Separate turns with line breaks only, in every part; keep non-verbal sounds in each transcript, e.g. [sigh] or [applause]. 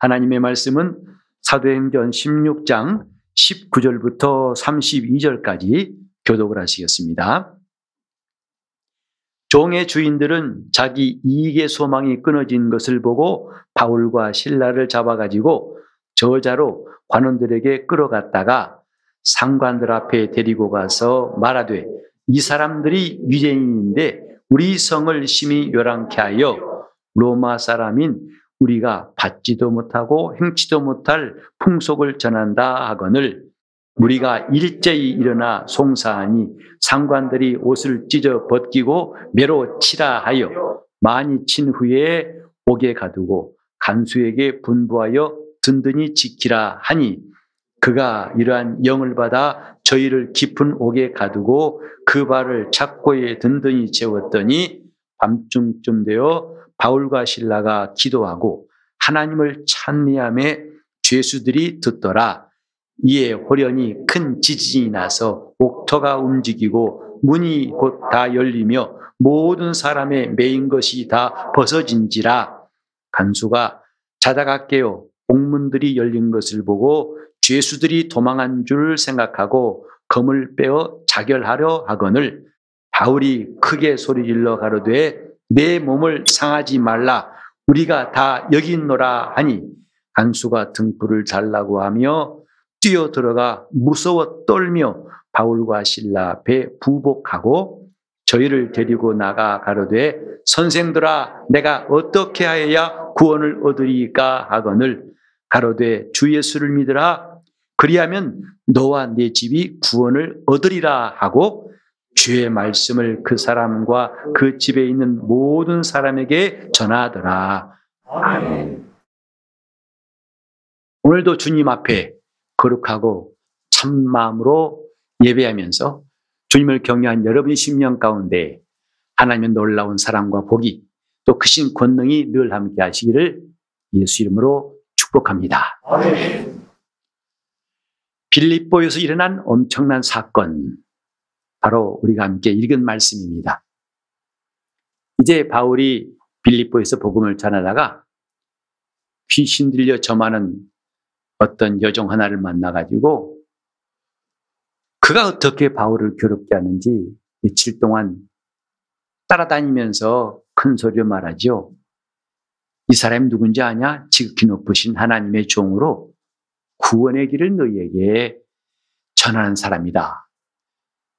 하나님의 말씀은 사도행전 16장 19절부터 32절까지 교독을 하시겠습니다. 종의 주인들은 자기 이익의 소망이 끊어진 것을 보고 바울과 신라를 잡아가지고 저자로 관원들에게 끌어갔다가 상관들 앞에 데리고 가서 말하되 이 사람들이 유대인인데 우리 성을 심히 요란케 하여 로마 사람인 우리가 받지도 못하고 행치도 못할 풍속을 전한다 하거늘 우리가 일제히 일어나 송사하니 상관들이 옷을 찢어 벗기고 매로 치라 하여 많이 친 후에 옥에 가두고 간수에게 분부하여 든든히 지키라 하니 그가 이러한 영을 받아 저희를 깊은 옥에 가두고 그 발을 착고에 든든히 채웠더니 밤중쯤 되어 바울과 신라가 기도하고 하나님을 찬미함에 죄수들이 듣더라. 이에 호련히 큰 지진이 나서 옥터가 움직이고 문이 곧 다 열리며 모든 사람의 메인 것이 다 벗어진지라 간수가 자다가 깨어 옥문들이 열린 것을 보고 죄수들이 도망한 줄 생각하고 검을 빼어 자결하려 하거늘 바울이 크게 소리질러 가로되 내 몸을 상하지 말라. 우리가 다 여기 있노라 하니 간수가 등불을 달라고 하며 뛰어 들어가 무서워 떨며 바울과 신라 앞에 부복하고 저희를 데리고 나가 가로되 선생들아 내가 어떻게 하여야 구원을 얻으리까 하거늘 가로되 주 예수를 믿으라. 그리하면 너와 내 집이 구원을 얻으리라 하고 주의 말씀을 그 사람과 그 집에 있는 모든 사람에게 전하더라. 아멘. 오늘도 주님 앞에 거룩하고 참 마음으로 예배하면서 주님을 경외한 여러분의 심령 가운데 하나님의 놀라운 사랑과 복이 또 크신 권능이 늘 함께 하시기를 예수 이름으로 축복합니다. 빌립보에서 일어난 엄청난 사건, 바로 우리가 함께 읽은 말씀입니다. 이제 바울이 빌립보에서 복음을 전하다가 귀신 들려 점하는 어떤 여종 하나를 만나가지고 그가 어떻게 바울을 괴롭게 하는지 며칠 동안 따라다니면서 큰 소리로 말하죠. 이 사람이 누군지 아냐? 지극히 높으신 하나님의 종으로 구원의 길을 너희에게 전하는 사람이다.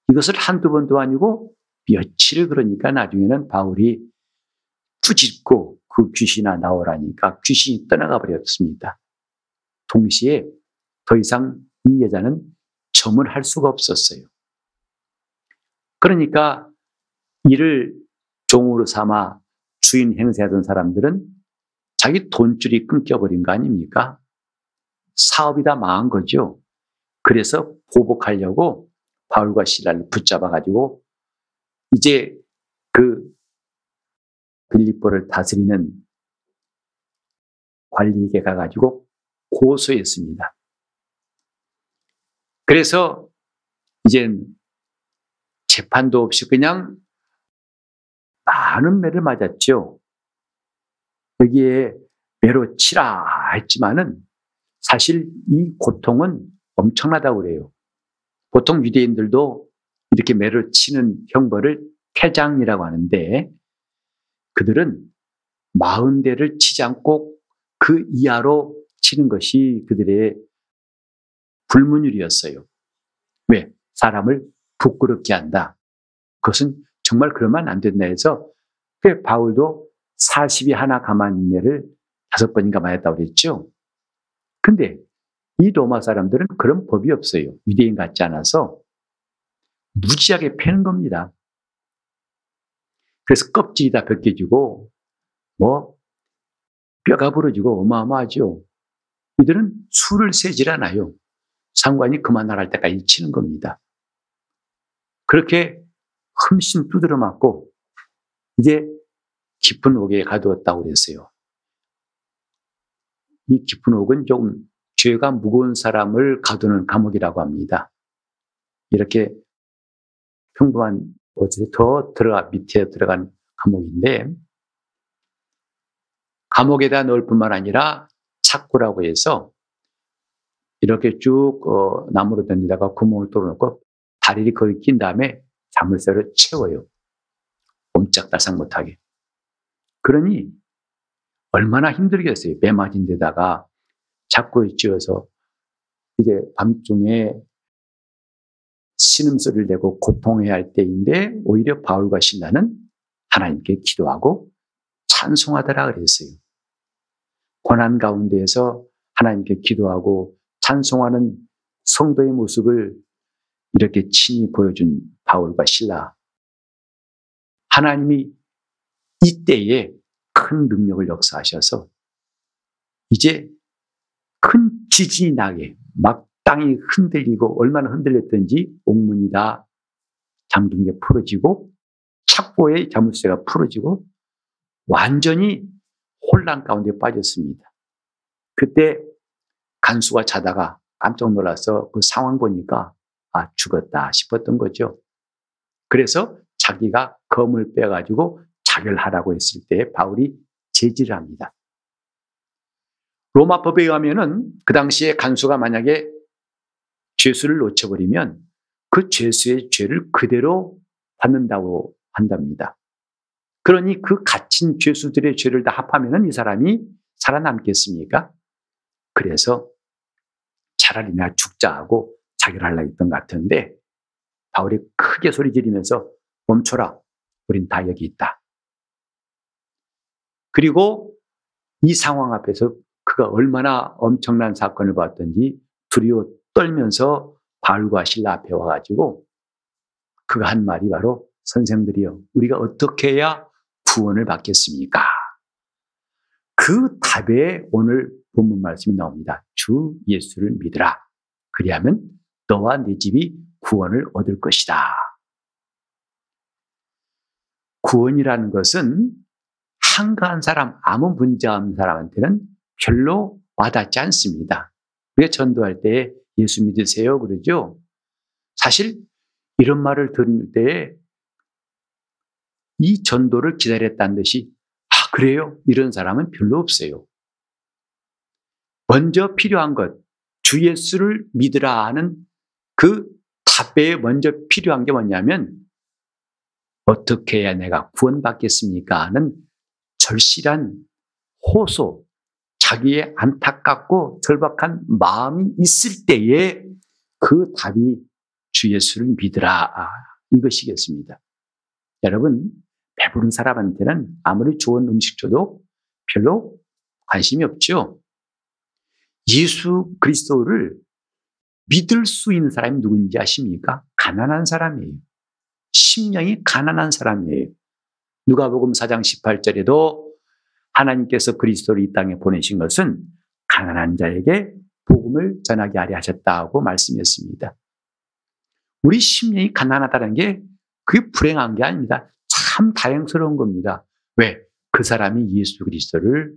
이것을 한두 번도 아니고 며칠 그러니까 나중에는 바울이 꾸짖고 그 귀신아 나오라니까 귀신이 떠나가 버렸습니다. 동시에 더 이상 이 여자는 점을 할 수가 없었어요. 그러니까 이를 종으로 삼아 주인 행세하던 사람들은 자기 돈줄이 끊겨버린 거 아닙니까? 사업이 다 망한 거죠. 그래서 보복하려고 바울과 신라를 붙잡아 가지고 이제 그 빌립보를 다스리는 관리에게 가가지고 고소했습니다. 그래서 이젠 재판도 없이 그냥 많은 매를 맞았죠. 여기에 매로 치라 했지만은 사실 이 고통은 엄청나다고 그래요. 보통 유대인들도 이렇게 매를 치는 형벌을 태장이라고 하는데 그들은 마흔 대를 치지 않고 그 이하로 치는 것이 그들의 불문율이었어요. 왜? 사람을 부끄럽게 한다. 그것은 정말 그러면 안 된다 해서 그 바울도 40이 하나 가만매를 다섯 번인가 맞았다고 그랬죠. 근데 이 로마 사람들은 그런 법이 없어요. 유대인 같지 않아서 무지하게 패는 겁니다. 그래서 껍질이 다 벗겨지고 뭐 뼈가 부러지고 어마어마하죠. 이들은 술을 세질 않아요. 상관이 그만 나갈 때까지 치는 겁니다. 그렇게 흠씬 두드려 맞고 이제 깊은 옥에 가두었다고 그랬어요. 이 깊은 옥은 좀 죄가 무거운 사람을 가두는 감옥이라고 합니다. 이렇게 평범한 어제 더 들어가 밑에 들어간 감옥인데 감옥에다 넣을 뿐만 아니라 착구라고 해서 이렇게 쭉 어, 나무로 된 데다가 구멍을 뚫어놓고 다리를 거기 낀 다음에 자물쇠를 채워요. 옴짝달싹 못하게. 그러니 얼마나 힘들겠어요. 매 맞은 데다가 자꾸 찧어서 이제 밤중에 신음소리를 내고 고통해야 할 때인데 오히려 바울과 신라는 하나님께 기도하고 찬송하더라 그랬어요. 고난 가운데에서 하나님께 기도하고 찬송하는 성도의 모습을 이렇게 친히 보여준 바울과 신라. 하나님이 이때에 큰 능력을 역사하셔서 이제 큰 지진이 나게 막 땅이 흔들리고 얼마나 흔들렸던지 옥문이 다 잠긴 게 풀어지고 착고의 자물쇠가 풀어지고 완전히 혼란 가운데 빠졌습니다. 그때 간수가 자다가 깜짝 놀라서 그 상황 보니까 아 죽었다 싶었던 거죠. 그래서 자기가 검을 빼가지고 자결하라고 했을 때 바울이 제지를 합니다. 로마법에 의하면은 그 당시에 간수가 만약에 죄수를 놓쳐버리면 그 죄수의 죄를 그대로 받는다고 한답니다. 그러니 그 갇힌 죄수들의 죄를 다 합하면은 이 사람이 살아남겠습니까? 그래서 차라리 내가 죽자 하고 자결하려 했던 것 같은데 바울이 크게 소리 지르면서 멈춰라. 우린 다 여기 있다. 그리고 이 상황 앞에서 그가 얼마나 엄청난 사건을 봤던지 두려워 떨면서 바울과 신라 앞에 와가지고 그가 한 말이 바로 선생들이요. 우리가 어떻게 해야 구원을 받겠습니까? 그 답에 오늘 본문 말씀이 나옵니다. 주 예수를 믿으라. 그리하면 너와 네 집이 구원을 얻을 것이다. 구원이라는 것은 한가한 사람, 아무 문제 없는 사람한테는 별로 와닿지 않습니다. 우리가 전도할 때 예수 믿으세요 그러죠. 사실 이런 말을 들을 때이 전도를 기다렸다는 듯이 아 그래요? 이런 사람은 별로 없어요. 먼저 필요한 것, 주 예수를 믿으라 하는 그 답에 먼저 필요한 게 뭐냐면 어떻게 해야 내가 구원받겠습니까? 하는 절실한 호소, 자기의 안타깝고 절박한 마음이 있을 때에 그 답이 주 예수를 믿으라. 아, 이것이겠습니다. 여러분, 배부른 사람한테는 아무리 좋은 음식 줘도 별로 관심이 없죠. 예수 그리스도를 믿을 수 있는 사람이 누군지 아십니까? 가난한 사람이에요. 심령이 가난한 사람이에요. 누가복음 4장 18절에도 하나님께서 그리스도를 이 땅에 보내신 것은 가난한 자에게 복음을 전하게 하려 하셨다고 말씀했습니다. 우리 심령이 가난하다는 게 그게 불행한 게 아닙니다. 참 다행스러운 겁니다. 왜? 그 사람이 예수 그리스도를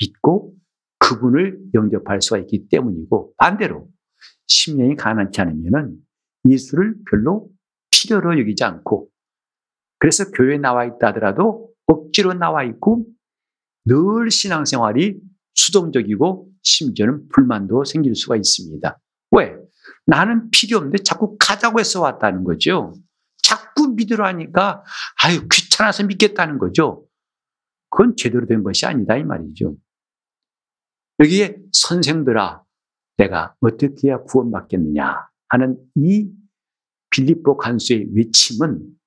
믿고 그분을 영접할 수가 있기 때문이고 반대로 심령이 가난치 않으면 예수를 별로 필요로 여기지 않고 그래서 교회에 나와 있다 하더라도 억지로 나와 있고 늘 신앙생활이 수동적이고 심지어는 불만도 생길 수가 있습니다. 왜? 나는 필요 없는데 자꾸 가자고 해서 왔다는 거죠. 자꾸 믿으러 하니까 아유 귀찮아서 믿겠다는 거죠. 그건 제대로 된 것이 아니다 이 말이죠. 여기에 선생들아 내가 어떻게 해야 구원받겠느냐 하는 이 빌립보 간수의 외침은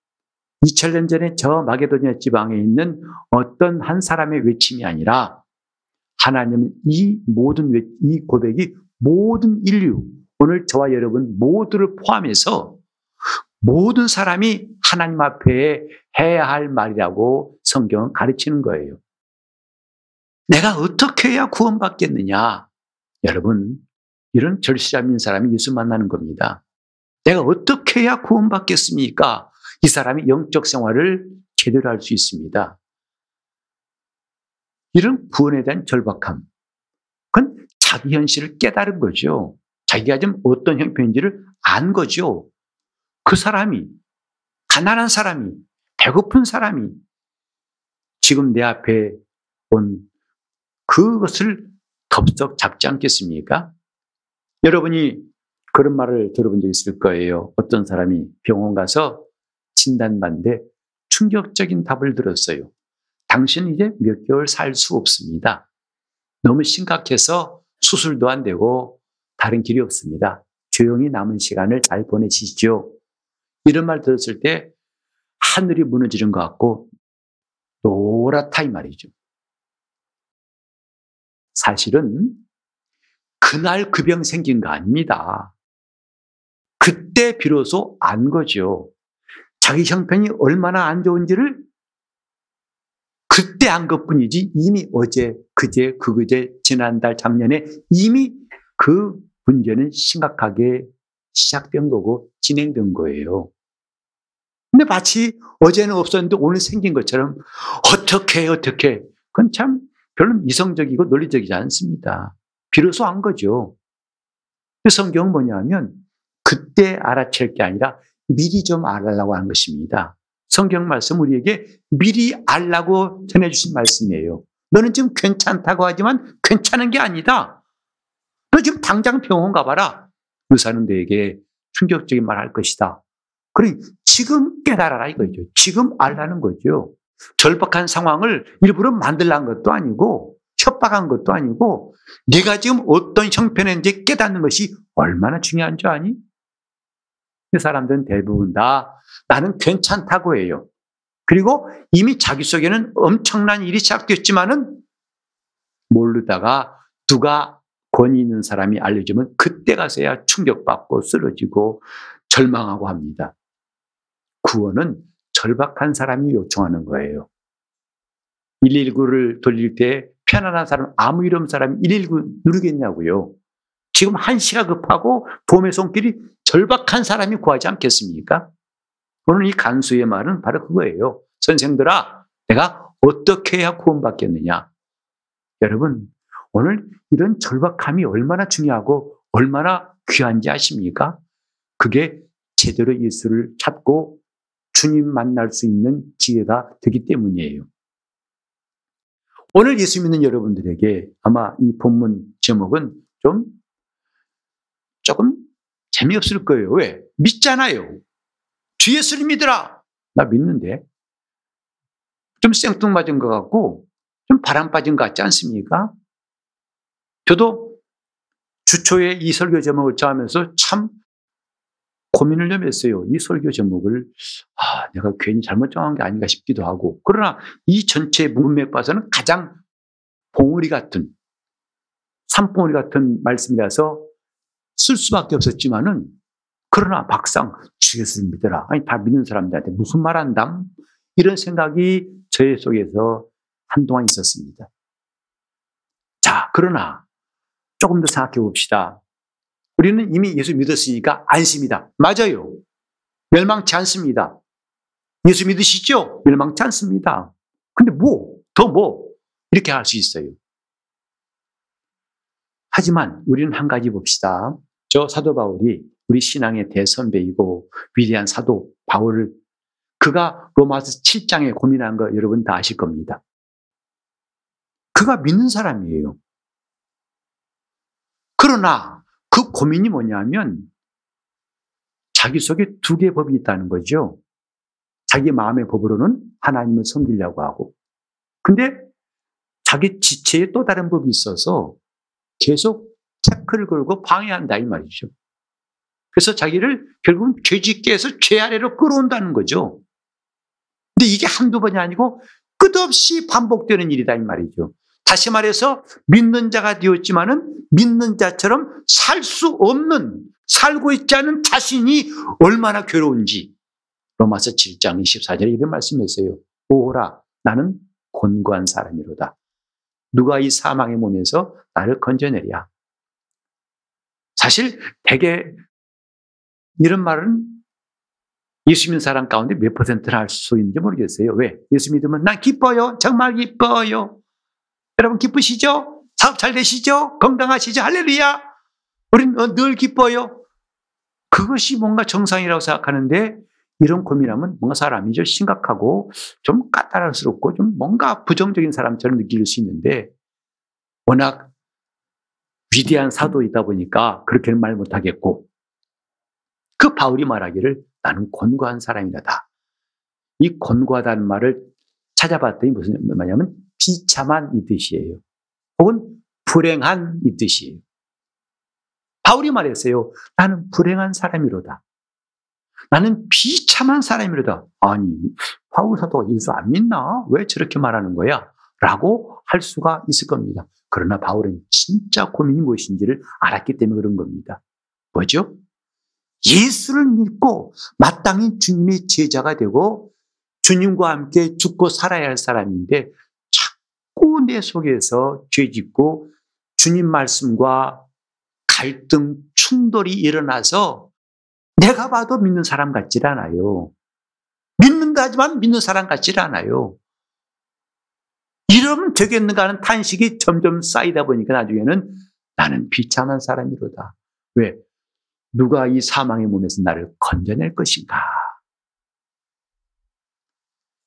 2000년 전에 저 마게도니아 지방에 있는 어떤 한 사람의 외침이 아니라 하나님은 이 모든 외, 이 고백이 모든 인류 오늘 저와 여러분 모두를 포함해서 모든 사람이 하나님 앞에 해야 할 말이라고 성경은 가르치는 거예요. 내가 어떻게 해야 구원받겠느냐? 여러분, 이런 절실함인 사람이 예수 만나는 겁니다. 내가 어떻게 해야 구원받겠습니까? 이 사람이 영적 생활을 제대로 할 수 있습니다. 이런 구원에 대한 절박함. 그건 자기 현실을 깨달은 거죠. 자기가 좀 어떤 형편인지를 안 거죠. 그 사람이, 가난한 사람이, 배고픈 사람이 지금 내 앞에 온 그것을 덥석 잡지 않겠습니까? 여러분이 그런 말을 들어본 적 있을 거예요. 어떤 사람이 병원 가서 진단받는데 충격적인 답을 들었어요. 당신은 이제 몇 개월 살 수 없습니다. 너무 심각해서 수술도 안 되고 다른 길이 없습니다. 조용히 남은 시간을 잘 보내시죠. 이런 말 들었을 때 하늘이 무너지는 것 같고 노랗다 이 말이죠. 사실은 그날 그 병 생긴 거 아닙니다. 그때 비로소 안 거죠. 자기 형편이 얼마나 안 좋은지를 그때 안 것뿐이지 이미 어제, 그제, 그그제, 지난달, 작년에 이미 그 문제는 심각하게 시작된 거고 진행된 거예요. 근데 마치 어제는 없었는데 오늘 생긴 것처럼 어떻게 어떻게 그건 참 별로 이성적이고 논리적이지 않습니다. 비로소 한 거죠. 그 성경은 뭐냐면 그때 알아챌 게 아니라 미리 좀 알아라고 하는 것입니다. 성경 말씀 우리에게 미리 알라고 전해주신 말씀이에요. 너는 지금 괜찮다고 하지만 괜찮은 게 아니다. 너 지금 당장 병원 가봐라. 의사는 너에게 충격적인 말 할 것이다. 그래, 지금 깨달아라 이거죠. 지금 알라는 거죠. 절박한 상황을 일부러 만들란 것도 아니고, 협박한 것도 아니고, 네가 지금 어떤 형편인지 깨닫는 것이 얼마나 중요한 줄 아니? 그 사람들은 대부분 다 나는 괜찮다고 해요. 그리고 이미 자기 속에는 엄청난 일이 시작됐지만은 모르다가 누가 권위 있는 사람이 알려주면 그때 가서야 충격받고 쓰러지고 절망하고 합니다. 구원은 절박한 사람이 요청하는 거예요. 119를 돌릴 때 편안한 사람, 아무 일 없는 사람이 119 누르겠냐고요. 지금 한시가 급하고 봄의 손길이 절박한 사람이 구하지 않겠습니까? 오늘 이 간수의 말은 바로 그거예요. 선생들아, 내가 어떻게 해야 구원받겠느냐? 여러분, 오늘 이런 절박함이 얼마나 중요하고 얼마나 귀한지 아십니까? 그게 제대로 예수를 찾고 주님 만날 수 있는 기회가 되기 때문이에요. 오늘 예수 믿는 여러분들에게 아마 이 본문 제목은 좀 조금 재미없을 거예요. 왜? 믿잖아요. 주 예수를 믿으라. 나 믿는데. 좀 생뚱맞은 것 같고 좀 바람 빠진 것 같지 않습니까? 저도 주초에 이 설교 제목을 정하면서 참 고민을 좀 했어요. 이 설교 제목을 아, 내가 괜히 잘못 정한 게 아닌가 싶기도 하고 그러나 이 전체 문맥 봐서는 가장 봉우리 같은 산봉우리 같은 말씀이라서 쓸 수밖에 없었지만은 그러나 막상 주 예수를 믿어라. 아니 다 믿는 사람들한테 무슨 말 한담? 이런 생각이 저의 속에서 한동안 있었습니다. 자, 그러나 조금 더 생각해 봅시다. 우리는 이미 예수 믿었으니까 안심이다. 맞아요. 멸망치 않습니다. 예수 믿으시죠? 멸망치 않습니다. 근데 뭐, 더 뭐, 이렇게 할 수 있어요. 하지만 우리는 한 가지 봅시다. 저 사도 바울이 우리 신앙의 대선배이고 위대한 사도 바울을 그가 로마서 7장에 고민한 거 여러분 다 아실 겁니다. 그가 믿는 사람이에요. 그러나 그 고민이 뭐냐면 자기 속에 두 개의 법이 있다는 거죠. 자기 마음의 법으로는 하나님을 섬기려고 하고. 근데 자기 지체에 또 다른 법이 있어서 계속 태클을 걸고 방해한다 이 말이죠. 그래서 자기를 결국은 죄짓게 해서 죄 아래로 끌어온다는 거죠. 근데 이게 한두 번이 아니고 끝없이 반복되는 일이다 이 말이죠. 다시 말해서 믿는 자가 되었지만은 믿는 자처럼 살 수 없는 살고 있지 않은 자신이 얼마나 괴로운지 로마서 7장 24절에 이런 말씀했어요. 오라 나는 곤고한 사람이로다. 누가 이 사망의 몸에서 나를 건져내랴. 사실 대개 이런 말은 예수 믿는 사람 가운데 몇 퍼센트나 할 수 있는지 모르겠어요. 왜? 예수 믿으면 난 기뻐요. 정말 기뻐요. 여러분 기쁘시죠? 사업 잘 되시죠? 건강하시죠? 할렐루야. 우리는 어, 늘 기뻐요. 그것이 뭔가 정상이라고 생각하는데 이런 고민하면 뭔가 사람이 좀 심각하고 좀 까다롭고 좀 뭔가 부정적인 사람처럼 느낄 수 있는데 워낙 위대한 사도이다 보니까 그렇게는 말 못하겠고 그 바울이 말하기를 나는 권고한 사람이다. 이 권고하다는 말을 찾아봤더니 무슨 말이냐면 비참한 이 뜻이에요. 혹은 불행한 이 뜻이에요. 바울이 말했어요. 나는 불행한 사람이로다. 나는 비참한 사람이로다. 아니, 바울 사도가 예수 안 믿나? 왜 저렇게 말하는 거야? 라고 할 수가 있을 겁니다. 그러나 바울은 진짜 고민이 무엇인지를 알았기 때문에 그런 겁니다. 뭐죠? 예수를 믿고 마땅히 주님의 제자가 되고 주님과 함께 죽고 살아야 할 사람인데 자꾸 내 속에서 죄 짓고 주님 말씀과 갈등, 충돌이 일어나서 내가 봐도 믿는 사람 같지 않아요. 믿는다 하지만 믿는 사람 같지 않아요. 이러면 되겠는가 하는 탄식이 점점 쌓이다 보니까 나중에는 나는 비참한 사람이로다. 왜? 누가 이 사망의 몸에서 나를 건져낼 것인가?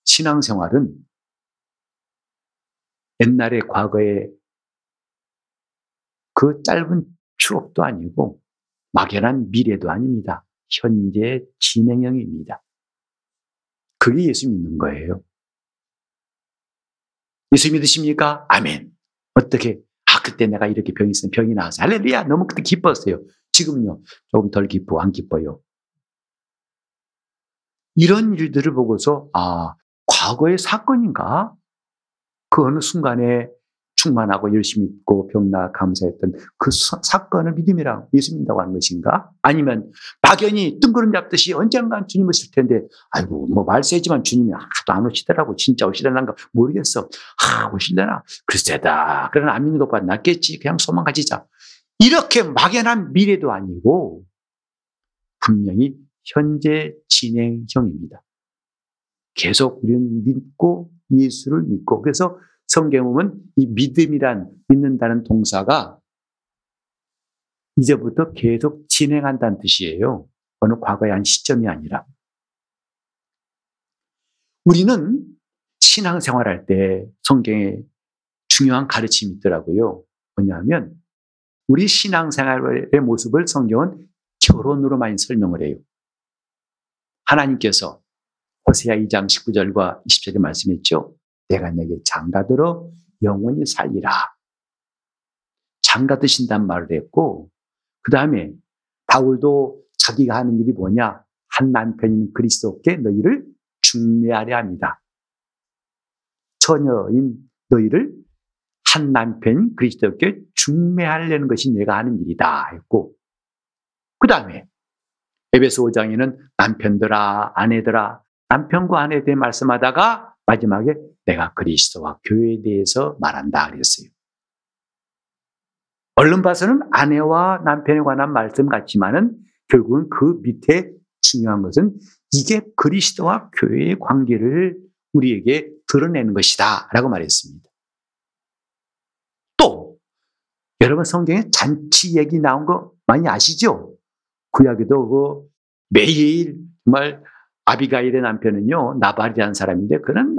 신앙생활은 옛날에 과거에 그 짧은 추억도 아니고 막연한 미래도 아닙니다. 현재 진행형입니다. 그게 예수 믿는 거예요. 예수 믿으십니까? 아멘. 어떻게? 아, 그때 내가 이렇게 병이 있으면 병이 나왔어. 할렐루야. 너무 그때 기뻤어요. 지금요. 조금 덜 기쁘고 안 기뻐요. 이런 일들을 보고서, 아, 과거의 사건인가? 그 어느 순간에 충만하고 열심히 있고 병나 감사했던 그 사, 건을 믿음이라고 예수 믿는다고 하는 것인가? 아니면 막연히 뜬구름 잡듯이 언젠간 주님 오실 텐데 아이고 뭐 말세지만 주님이 하도 안 오시더라고 진짜 오시려는가 모르겠어. 아 오실려나? 글쎄다. 그러나 안 믿는 것보다 낫겠지. 그냥 소망 가지자. 이렇게 막연한 미래도 아니고 분명히 현재 진행형입니다. 계속 우리는 믿고 예수를 믿고 그래서 성경 보면 이 믿음이란 믿는다는 동사가 이제부터 계속 진행한다는 뜻이에요. 어느 과거의 한 시점이 아니라. 우리는 신앙생활할 때 성경에 중요한 가르침이 있더라고요. 뭐냐면 우리 신앙생활의 모습을 성경은 결혼으로 많이 설명을 해요. 하나님께서 호세아 2장 19절과 20절에 말씀했죠. 내가 내게 장가들어 영원히 살리라. 장가 드신단 말을 했고, 그 다음에 바울도 자기가 하는 일이 뭐냐? 한 남편인 그리스도께 너희를 중매하려 합니다. 처녀인 너희를 한 남편 그리스도께 중매하려는 것이 내가 하는 일이다 했고, 그 다음에 에베소 5장에는 남편들아, 아내들아, 남편과 아내에 대해 말씀하다가 마지막에 내가 그리스도와 교회에 대해서 말한다 그랬어요. 얼른 봐서는 아내와 남편에 관한 말씀 같지만은 결국은 그 밑에 중요한 것은 이게 그리스도와 교회의 관계를 우리에게 드러내는 것이다 라고 말했습니다. 또 여러분 성경에 잔치 얘기 나온 거 많이 아시죠? 구약에도 그 매일 정말 아비가일의 남편은요 나발이라는 사람인데 그는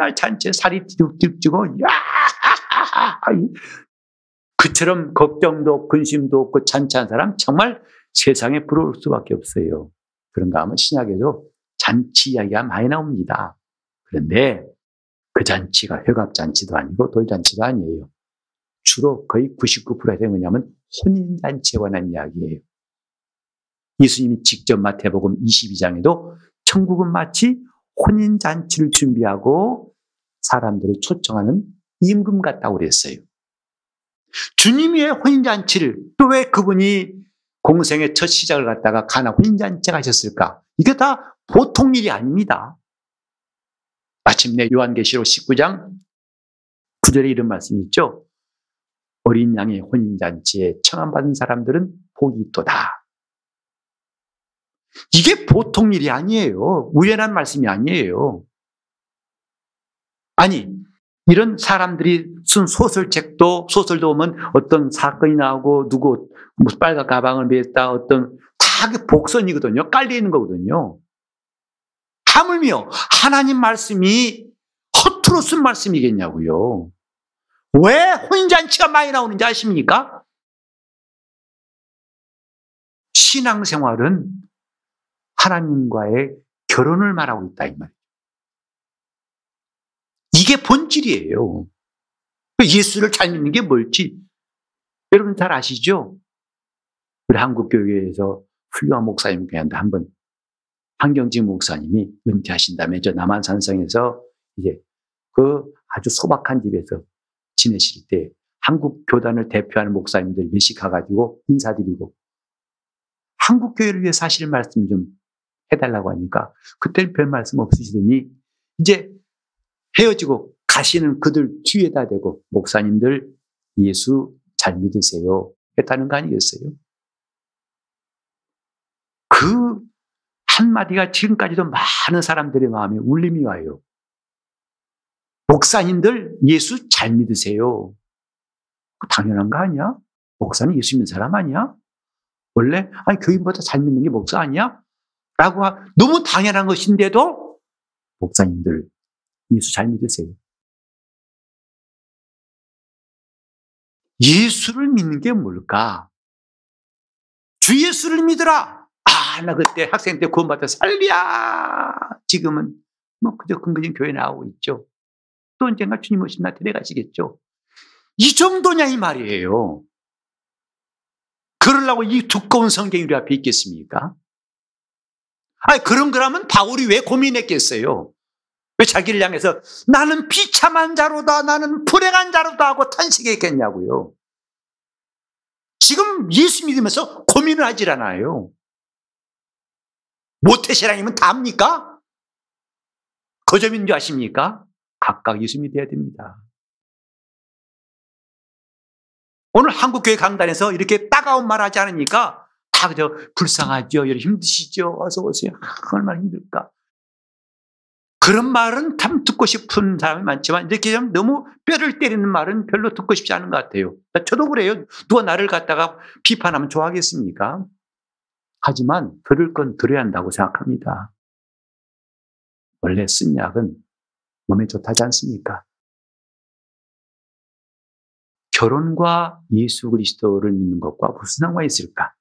맨날 잔치에 살이 띠룩띠룩 찌고 야 그처럼 걱정도 근심도 없고 잔치한 사람 정말 세상에 부러울 수밖에 없어요. 그런가 하면 신약에도 잔치 이야기가 많이 나옵니다. 그런데 그 잔치가 회갑잔치도 아니고 돌잔치도 아니에요. 주로 거의 99%가 뭐냐면 혼인잔치에 관한 이야기예요. 예수님이 직접 마태복음 22장에도 천국은 마치 혼인잔치를 준비하고 사람들을 초청하는 임금 같다고 그랬어요. 주님의 혼인잔치를 또 왜 그분이 공생의 첫 시작을 갖다가 가나 혼인잔치 하셨을까? 이게 다 보통 일이 아닙니다. 마침내 요한계시록 19장 9절에 이런 말씀이 있죠. 어린 양의 혼인잔치에 청함받은 사람들은 복이 있도다. 이게 보통 일이 아니에요. 우연한 말씀이 아니에요. 아니, 이런 사람들이 쓴 소설책도, 소설도 보면 어떤 사건이 나오고, 누구, 무슨 빨간 가방을 메었다, 어떤, 다그 복선이거든요. 깔려있는 거거든요. 하물며, 하나님 말씀이 허투루 쓴 말씀이겠냐고요. 왜 혼잔치가 많이 나오는지 아십니까? 신앙생활은 하나님과의 결혼을 말하고 있다, 이 말이에요. 이게 본질이에요. 예수를 잘 믿는 게 뭘지 여러분 잘 아시죠? 우리 한국교회에서 훌륭한 목사님 교회한테 한번 한경진 목사님이 은퇴하신 다음에 저 남한산성에서 이제 그 아주 소박한 집에서 지내실 때 한국 교단을 대표하는 목사님들 몇씩 가가지고 인사드리고 한국 교회를 위해 사실 말씀 좀 해달라고 하니까 그때는 별 말씀 없으시더니 이제 헤어지고 가시는 그들 뒤에다 대고 목사님들 예수 잘 믿으세요 했다는 거 아니겠어요? 그 한마디가 지금까지도 많은 사람들의 마음에 울림이 와요. 목사님들 예수 잘 믿으세요. 당연한 거 아니야? 목사는 예수 믿는 사람 아니야? 원래 아니 교인보다 잘 믿는 게 목사 아니야? 라고 너무 당연한 것인데도 목사님들 예수 잘 믿으세요. 예수를 믿는 게 뭘까? 주 예수를 믿으라. 아, 나 그때 학생 때 구원받아 살리야. 지금은 뭐 그저 근근히 교회 나오고 있죠. 또 언젠가 주님 오신 나 데려가시겠죠. 이 정도냐 이 말이에요. 그러려고 이 두꺼운 성경이 우리 앞에 있겠습니까? 아니 그런 거라면 바울이 왜 고민했겠어요? 왜 자기를 향해서 나는 비참한 자로다, 나는 불행한 자로다 하고 탄식했겠냐고요. 지금 예수 믿으면서 고민을 하질 않아요. 모태신앙이면 다 합니까? 거점인 줄 아십니까? 각각 예수 믿어야 됩니다. 오늘 한국교회 강단에서 이렇게 따가운 말 하지 않으니까 다 그저 불쌍하죠. 힘드시죠. 어서 오세요. 아, 얼마나 힘들까. 그런 말은 참 듣고 싶은 사람이 많지만 이렇게 좀 너무 뼈를 때리는 말은 별로 듣고 싶지 않은 것 같아요. 저도 그래요. 누가 나를 갖다가 비판하면 좋아하겠습니까? 하지만 들을 건 들어야 한다고 생각합니다. 원래 쓴 약은 몸에 좋다지 않습니까? 결혼과 예수 그리스도를 믿는 것과 무슨 상관이 있을까?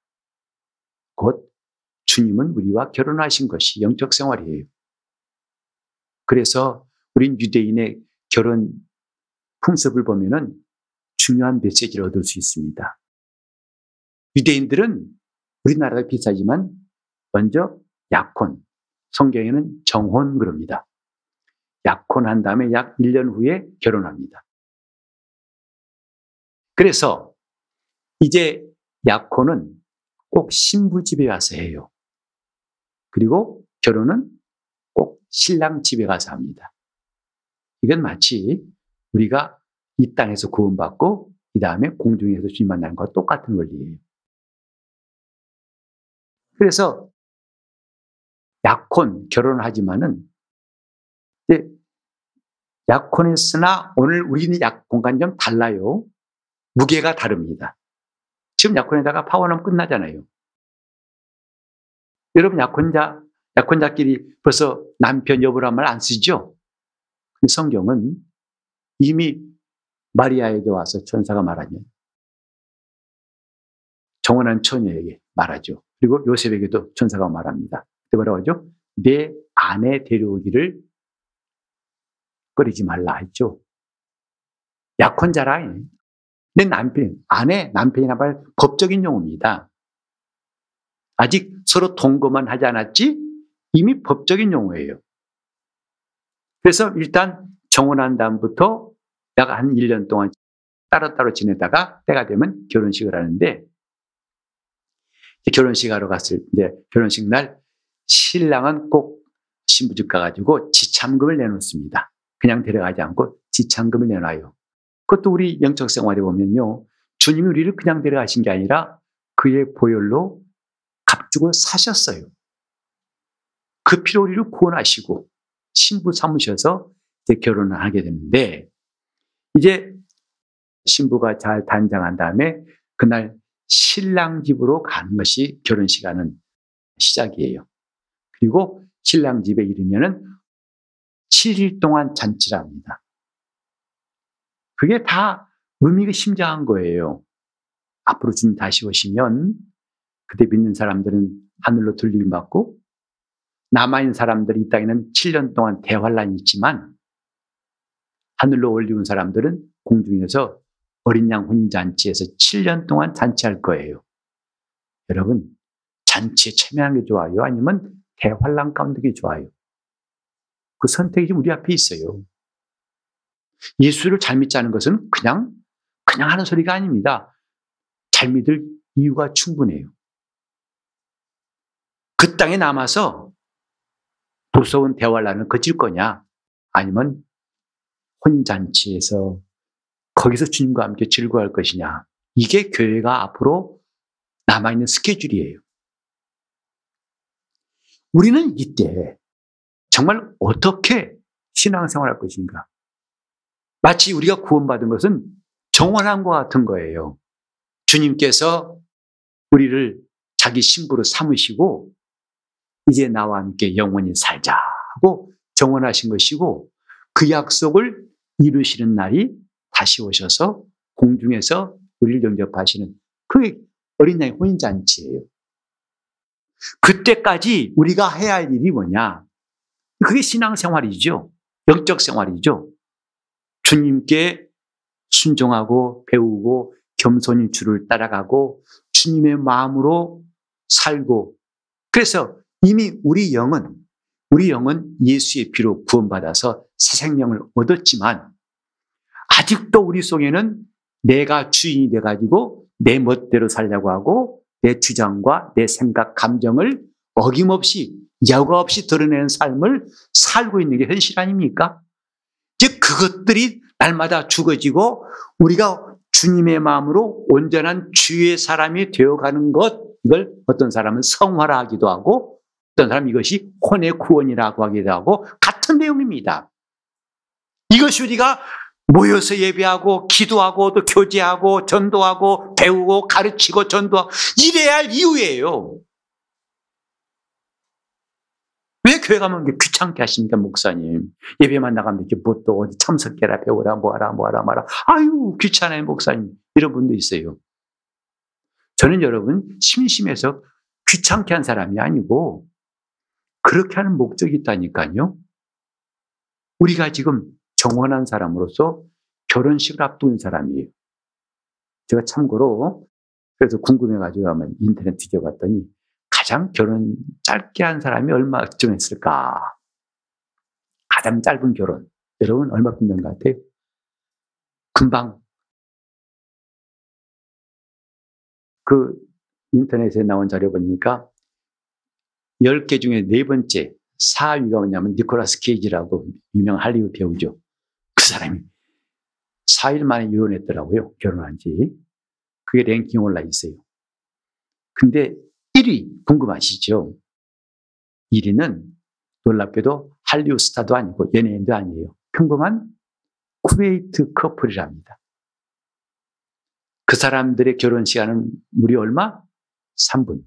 곧 주님은 우리와 결혼하신 것이 영적 생활이에요. 그래서 우린 유대인의 결혼 풍습을 보면은 중요한 메시지를 얻을 수 있습니다. 유대인들은 우리나라가 비슷하지만 먼저 약혼, 성경에는 정혼 그럽니다. 약혼한 다음에 약 1년 후에 결혼합니다. 그래서 이제 약혼은 꼭 신부 집에 와서 해요. 그리고 결혼은 신랑 집에 가서 합니다. 이건 마치 우리가 이 땅에서 구원받고 이 다음에 공중에서 주님 만나는 것과 똑같은 원리예요. 그래서 약혼 결혼을 하지만은 약혼했으나 오늘 우리는 약혼과는 좀 달라요. 무게가 다릅니다. 지금 약혼에다가 파워는 끝나잖아요. 여러분 약혼자 약혼자끼리 벌써 남편 여보란 말 안 쓰죠? 성경은 이미 마리아에게 와서 천사가 말하면 정원한 처녀에게 말하죠. 그리고 요셉에게도 천사가 말합니다. 그때 뭐라고 하죠? 내 아내 데려오기를 꺼리지 말라 했죠. 약혼자라 내 남편, 아내, 남편이나 말 법적인 용어입니다. 아직 서로 동거만 하지 않았지 이미 법적인 용어예요. 그래서 일단 정혼한 다음부터 약 한 1년 동안 따로따로 지내다가 때가 되면 결혼식을 하는데 결혼식 하러 갔을 때 결혼식 날 신랑은 꼭 신부집 가가지고 지참금을 내놓습니다. 그냥 데려가지 않고 지참금을 내놔요. 그것도 우리 영적 생활에 보면요. 주님이 우리를 그냥 데려가신 게 아니라 그의 보혈로 값주고 사셨어요. 그 피로 우리를 구원하시고 신부 삼으셔서 이제 결혼을 하게 되는데 이제 신부가 잘 단장한 다음에 그날 신랑 집으로 가는 것이 결혼식 하는 시작이에요. 그리고 신랑 집에 이르면은 7일 동안 잔치를 합니다. 그게 다 의미가 심장한 거예요. 앞으로 주님 다시 오시면 그때 믿는 사람들은 하늘로 들림 받고 남아있는 사람들이 이 땅에는 7년 동안 대환란이 있지만 하늘로 올리운 사람들은 공중에서 어린 양 혼인 잔치에서 7년 동안 잔치할 거예요. 여러분, 잔치에 참여하는 게 좋아요? 아니면 대환란 가운데 게 좋아요? 그 선택이 우리 앞에 있어요. 예수를 잘 믿자는 것은 그냥, 그냥 하는 소리가 아닙니다. 잘 믿을 이유가 충분해요. 그 땅에 남아서 무서운 대화란을 거칠 거냐? 아니면 혼인잔치에서 거기서 주님과 함께 즐거워할 것이냐? 이게 교회가 앞으로 남아있는 스케줄이에요. 우리는 이때 정말 어떻게 신앙생활 할 것인가? 마치 우리가 구원받은 것은 정원함과 같은 거예요. 주님께서 우리를 자기 신부로 삼으시고 이제 나와 함께 영원히 살자고 정원하신 것이고 그 약속을 이루시는 날이 다시 오셔서 공중에서 우리를 영접하시는 그게 어린 양의 혼인잔치예요. 그때까지 우리가 해야 할 일이 뭐냐? 그게 신앙생활이죠. 영적 생활이죠. 주님께 순종하고 배우고 겸손히 주를 따라가고 주님의 마음으로 살고 그래서 이미 우리 영은 우리 영은 예수의 피로 구원받아서 새 생명을 얻었지만 아직도 우리 속에는 내가 주인이 돼 가지고 내 멋대로 살려고 하고 내 주장과 내 생각, 감정을 어김없이 여과 없이 드러내는 삶을 살고 있는 게 현실 아닙니까? 즉 그것들이 날마다 죽어지고 우리가 주님의 마음으로 온전한 주의 사람이 되어가는 것 이걸 어떤 사람은 성화라 하기도 하고 어떤 사람은 이것이 혼의 구원이라고 하기도 하고 같은 내용입니다. 이것이 우리가 모여서 예배하고 기도하고 또 교제하고 전도하고 배우고 가르치고 전도하고 이래야 할 이유예요. 왜 교회 가면 귀찮게 하십니까, 목사님? 예배만 나가면 이렇게 뭐 또 어디 참석해라, 배우라, 뭐하라, 뭐하라, 말라. 아유, 귀찮아요, 목사님. 이런 분도 있어요. 저는 여러분, 심심해서 귀찮게 한 사람이 아니고, 그렇게 하는 목적이 있다니까요. 우리가 지금 정원한 사람으로서 결혼식을 앞둔 사람이에요. 제가 참고로, 그래서 궁금해가지고 한번 인터넷 뒤져봤더니, 가장 결혼 짧게 한 사람이 얼마쯤 했을까? 가장 짧은 결혼. 여러분 얼마큼 된 것 같아요? 금방 그 인터넷에 나온 자료 보니까 10개 중에 네 번째 4위가 뭐냐면 니콜라스 케이지라고 유명한 할리우드 배우죠. 그 사람이 4일 만에 이혼했더라고요. 결혼한 지. 그게 랭킹 올라 있어요. 근데 1위 궁금하시죠? 1위는 놀랍게도 한리우 스타도 아니고 연예인도 아니에요. 평범한 쿠웨이트 커플이랍니다. 그 사람들의 결혼 시간은 무려 얼마? 3분.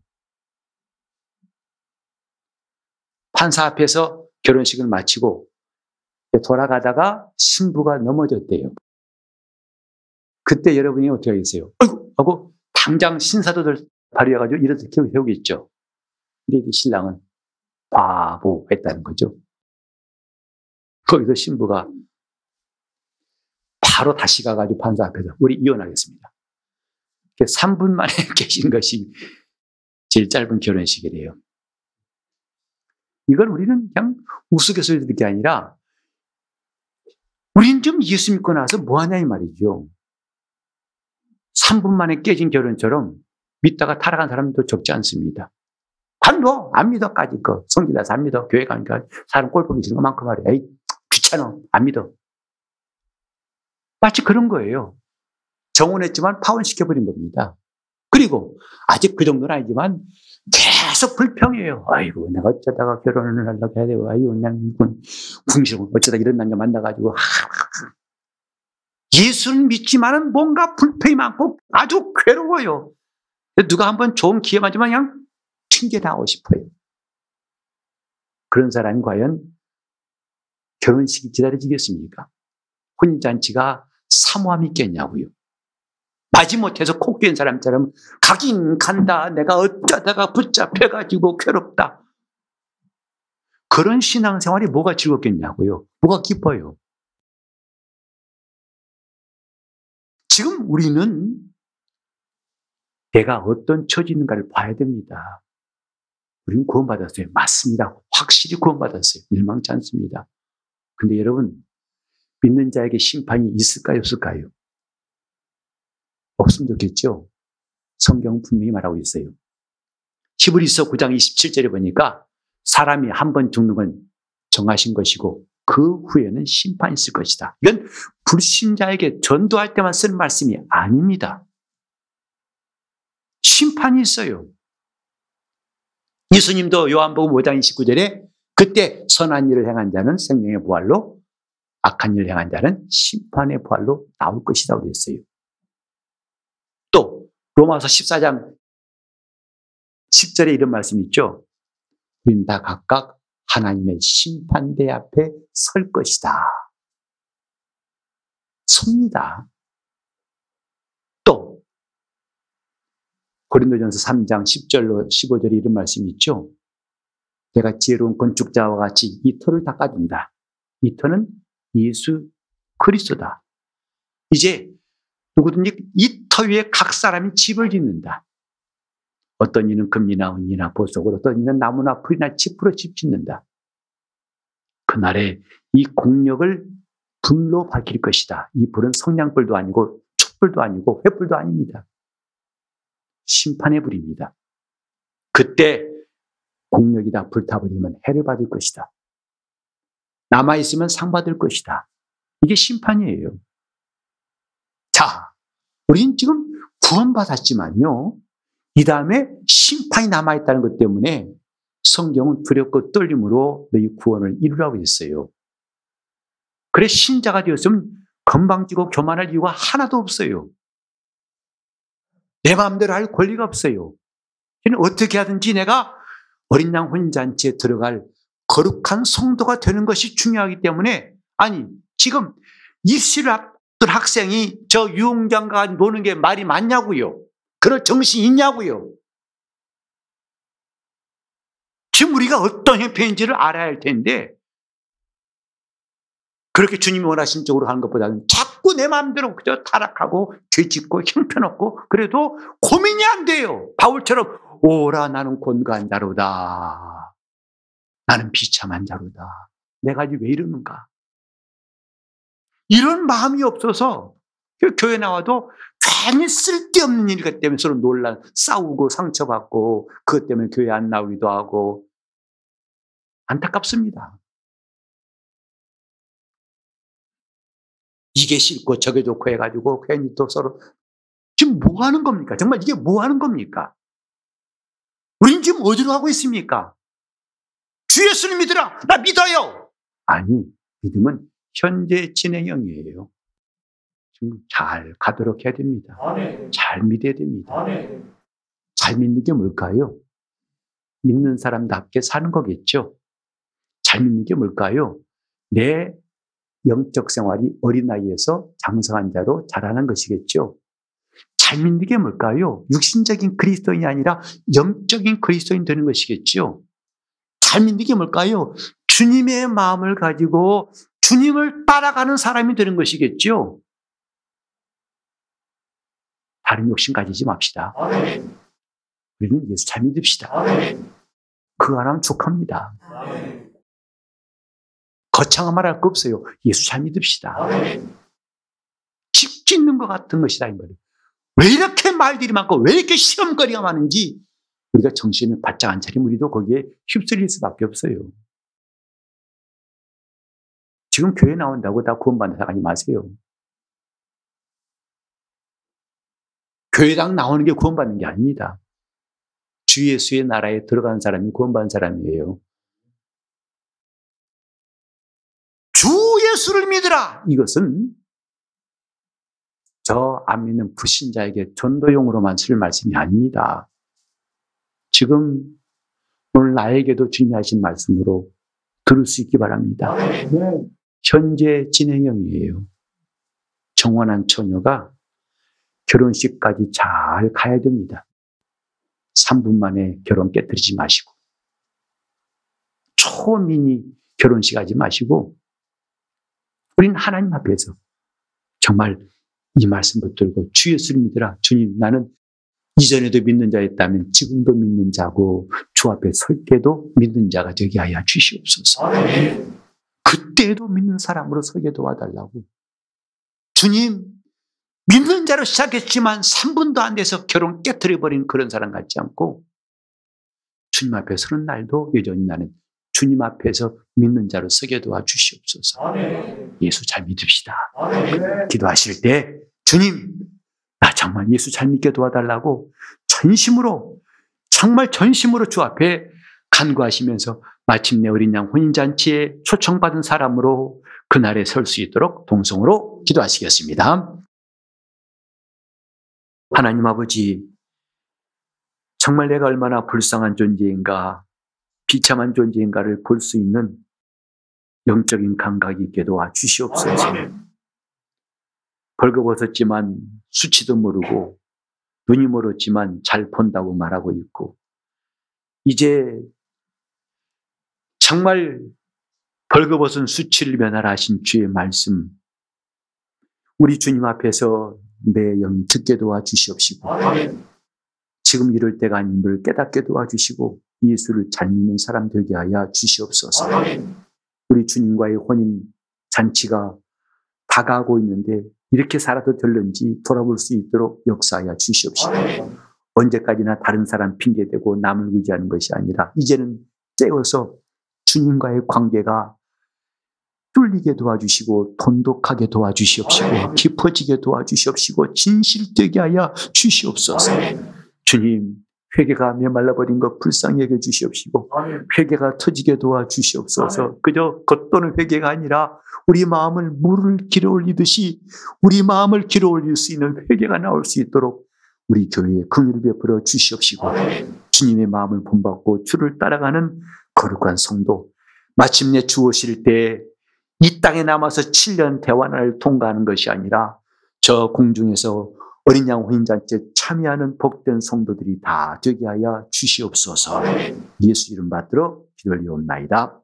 판사 앞에서 결혼식을 마치고 돌아가다가 신부가 넘어졌대요. 그때 여러분이 어떻게 하겠어요? 어이구! 하고 당장 신사도들 발휘해가지고 일어서 세우겠죠. 근데 신랑은 바보 했다는 거죠. 거기서 신부가 바로 다시 가가지고 판사 앞에서 우리 이혼하겠습니다. 3분 만에 [laughs] 계신 것이 제일 짧은 결혼식이래요. 이걸 우리는 그냥 우스갯소리 듣는 게 아니라 우리는 좀 예수 믿고 나서 뭐 하냐 이 말이죠. 3분 만에 깨진 결혼처럼 믿다가 타락한 사람도 적지 않습니다. 안 믿어, 안 믿어까지 거. 성질나서 안 믿어. 교회 가니까 사람 꼴 보기 싫은 것만큼 말이야. 에이, 귀찮아. 안 믿어. 마치 그런 거예요. 정원했지만 파혼시켜버린 겁니다. 그리고 아직 그 정도는 아니지만 계속 불평해요. 아이고, 내가 어쩌다가 결혼을 하려고 해야 되고, 아이고, 그냥 궁시렁 어쩌다 이런 남자 만나가지고. 예수는 믿지만은 뭔가 불평이 많고 아주 괴로워요. 누가 한번 좋은 기회만 주면 그냥 튕겨나오고 싶어요. 그런 사람이 과연 결혼식이 기다려지겠습니까? 혼인잔치가 사모함이 있겠냐고요. 마지못해서 코끼는 사람처럼 가긴 간다. 내가 어쩌다가 붙잡혀가지고 괴롭다. 그런 신앙생활이 뭐가 즐겁겠냐고요. 뭐가 기뻐요. 지금 우리는 내가 어떤 처지인가를 봐야 됩니다. 우리는 구원받았어요. 맞습니다. 확실히 구원받았어요. 일망치 않습니다. 근데 여러분, 믿는 자에게 심판이 있을까요? 없을까요? 없으면 좋겠죠? 성경 분명히 말하고 있어요. 히브리서 9장 27절에 보니까 사람이 한 번 죽는 건 정하신 것이고 그 후에는 심판이 있을 것이다. 이건 불신자에게 전도할 때만 쓰는 말씀이 아닙니다. 심판이 있어요. 예수님도 요한복음 5장 29절에 그때 선한 일을 행한 자는 생명의 부활로 악한 일을 행한 자는 심판의 부활로 나올 것이다 그랬어요. 또 로마서 14장 10절에 이런 말씀이 있죠. 우린 다 각각 하나님의 심판대 앞에 설 것이다. 섭니다. 또 고린도전서 3장 10절로 15절에 이런 말씀이 있죠. 내가 지혜로운 건축자와 같이 이 터를 닦아준다. 이 터는 예수 그리스도다. 이제 누구든지 이 터 위에 각 사람이 집을 짓는다. 어떤 이는 금이나 은이나 보석으로, 어떤 이는 나무나 풀이나 짚으로 집 짓는다. 그날에 이 공력을 불로 밝힐 것이다. 이 불은 성냥불도 아니고 촛불도 아니고 횃불도 아닙니다. 심판의 불입니다. 그때 공력이 다 불타버리면 해를 받을 것이다. 남아있으면 상 받을 것이다. 이게 심판이에요. 자, 우리는 지금 구원받았지만요. 이 다음에 심판이 남아있다는 것 때문에 성경은 두렵고 떨림으로 너희 구원을 이루라고 했어요. 그래, 신자가 되었으면 건방지고 교만할 이유가 하나도 없어요. 내 마음대로 할 권리가 없어요. 어떻게 하든지 내가 어린 양 혼잔치에 들어갈 거룩한 성도가 되는 것이 중요하기 때문에 아니 지금 입시를 학생이 저 유흥장과 노는 게 말이 맞냐고요. 그럴 정신이 있냐고요. 지금 우리가 어떤 형편인지를 알아야 할 텐데 그렇게 주님이 원하신 쪽으로 하는 것보다는 자꾸 내 마음대로 그저 타락하고 죄짓고 형편없고 그래도 고민이 안 돼요. 바울처럼 오라 나는 곤고한 자로다. 나는 비참한 자로다. 내가 왜 이러는가? 이런 마음이 없어서 교회 나와도 괜히 쓸데없는 일 때문에 서로 놀라, 싸우고 상처받고 그것 때문에 교회 안 나오기도 하고 안타깝습니다. 이게 싫고 저게 좋고 해가지고 괜히 또 서로 지금 뭐 하는 겁니까? 정말 이게 뭐 하는 겁니까? 우린 지금 어디로 가고 있습니까? 주 예수님 믿으라! 나 믿어요! 아니, 믿음은 현재 진행형이에요. 잘 가도록 해야 됩니다. 잘 믿어야 됩니다. 잘 믿는 게 뭘까요? 믿는 사람답게 사는 거겠죠. 잘 믿는 게 뭘까요? 내 영적 생활이 어린 나이에서 장성한 자로 자라는 것이겠죠. 잘 믿는 게 뭘까요? 육신적인 그리스도인이 아니라 영적인 그리스도인 되는 것이겠죠. 잘 믿는 게 뭘까요? 주님의 마음을 가지고 주님을 따라가는 사람이 되는 것이겠죠. 다른 욕심 가지지 맙시다. 우리는 예수 잘 믿읍시다. 그거 하나면 족합니다. 거창한 말 할 거 없어요. 예수 잘 믿읍시다. 집 짓는 것 같은 것이다. 이 말이에요. 왜 이렇게 말들이 많고 왜 이렇게 시험거리가 많은지 우리가 정신을 바짝 안 차리면 우리도 거기에 휩쓸릴 수밖에 없어요. 지금 교회 나온다고 다 구원받는 사람이 마세요. 교회당 나오는 게 구원받는 게 아닙니다. 주 예수의 나라에 들어간 사람이 구원받은 사람이에요. 주 예수를 믿으라! 이것은 저 안 믿는 불신자에게 전도용으로만 쓸 말씀이 아닙니다. 지금 오늘 나에게도 중요하신 말씀으로 들을 수 있기 바랍니다. 현재 진행형이에요. 정원한 처녀가 결혼식까지 잘 가야 됩니다. 3분 만에 결혼 깨뜨리지 마시고 초미니 결혼식 하지 마시고 우리는 하나님 앞에서 정말 이 말씀 붙들고 주 예수를 믿으라. 주님 나는 이전에도 믿는 자였다면 지금도 믿는 자고 주 앞에 설 때도 믿는 자가 되게 하여 주시옵소서. 그 때도 믿는 사람으로 서게 도와달라고. 주님 믿는 자로 시작했지만 3분도 안 돼서 결혼 깨뜨려버린 그런 사람 같지 않고 주님 앞에 서는 날도 여전히 나는 주님 앞에서 믿는 자로 서게 도와주시옵소서. 예수 잘 믿읍시다. 기도하실 때 주님 나 정말 예수 잘 믿게 도와달라고 전심으로 정말 전심으로 주 앞에 간구하시면서 마침내 어린 양 혼인잔치에 초청받은 사람으로 그날에 설 수 있도록 동성으로 기도하시겠습니다. 하나님 아버지, 정말 내가 얼마나 불쌍한 존재인가, 비참한 존재인가를 볼 수 있는 영적인 감각이 있게 도와주시옵소서. 벌거벗었지만 수치도 모르고 눈이 멀었지만 잘 본다고 말하고 있고 이제 정말 벌거벗은 수치를 면하라 하신 주의 말씀 우리 주님 앞에서 내 영이 듣게 도와주시옵시고 지금 이럴 때가 아님을 깨닫게 도와주시고 예수를 잘 믿는 사람 되게 하여 주시옵소서. 우리 주님과의 혼인 잔치가 다가오고 있는데 이렇게 살아도 될는지 돌아볼 수 있도록 역사하여 주시옵시고 언제까지나 다른 사람 핑계대고 남을 의지하는 것이 아니라 이제는 떼어서 주님과의 관계가 뚫리게 도와주시고 돈독하게 도와주시옵시고 깊어지게 도와주시옵시고 진실되게 하여 주시옵소서. 주님 회개가 메말라버린 것 불쌍히 여겨 주시옵시고 회개가 터지게 도와주시옵소서. 그저 겉도는 회개가 아니라 우리 마음을 물을 길어 올리듯이 우리 마음을 길어 올릴 수 있는 회개가 나올 수 있도록 우리 교회에 긍휼을 베풀어 주시옵시고 주님의 마음을 본받고 주를 따라가는 거룩한 성도 마침내 주 오실 때이 땅에 남아서 7년 대환을 통과하는 것이 아니라 저 공중에서 어린 양 혼인잔치에 참여하는 복된 성도들이 다 되게 하여 주시옵소서 예수 이름 받들어 기도를 올나이다.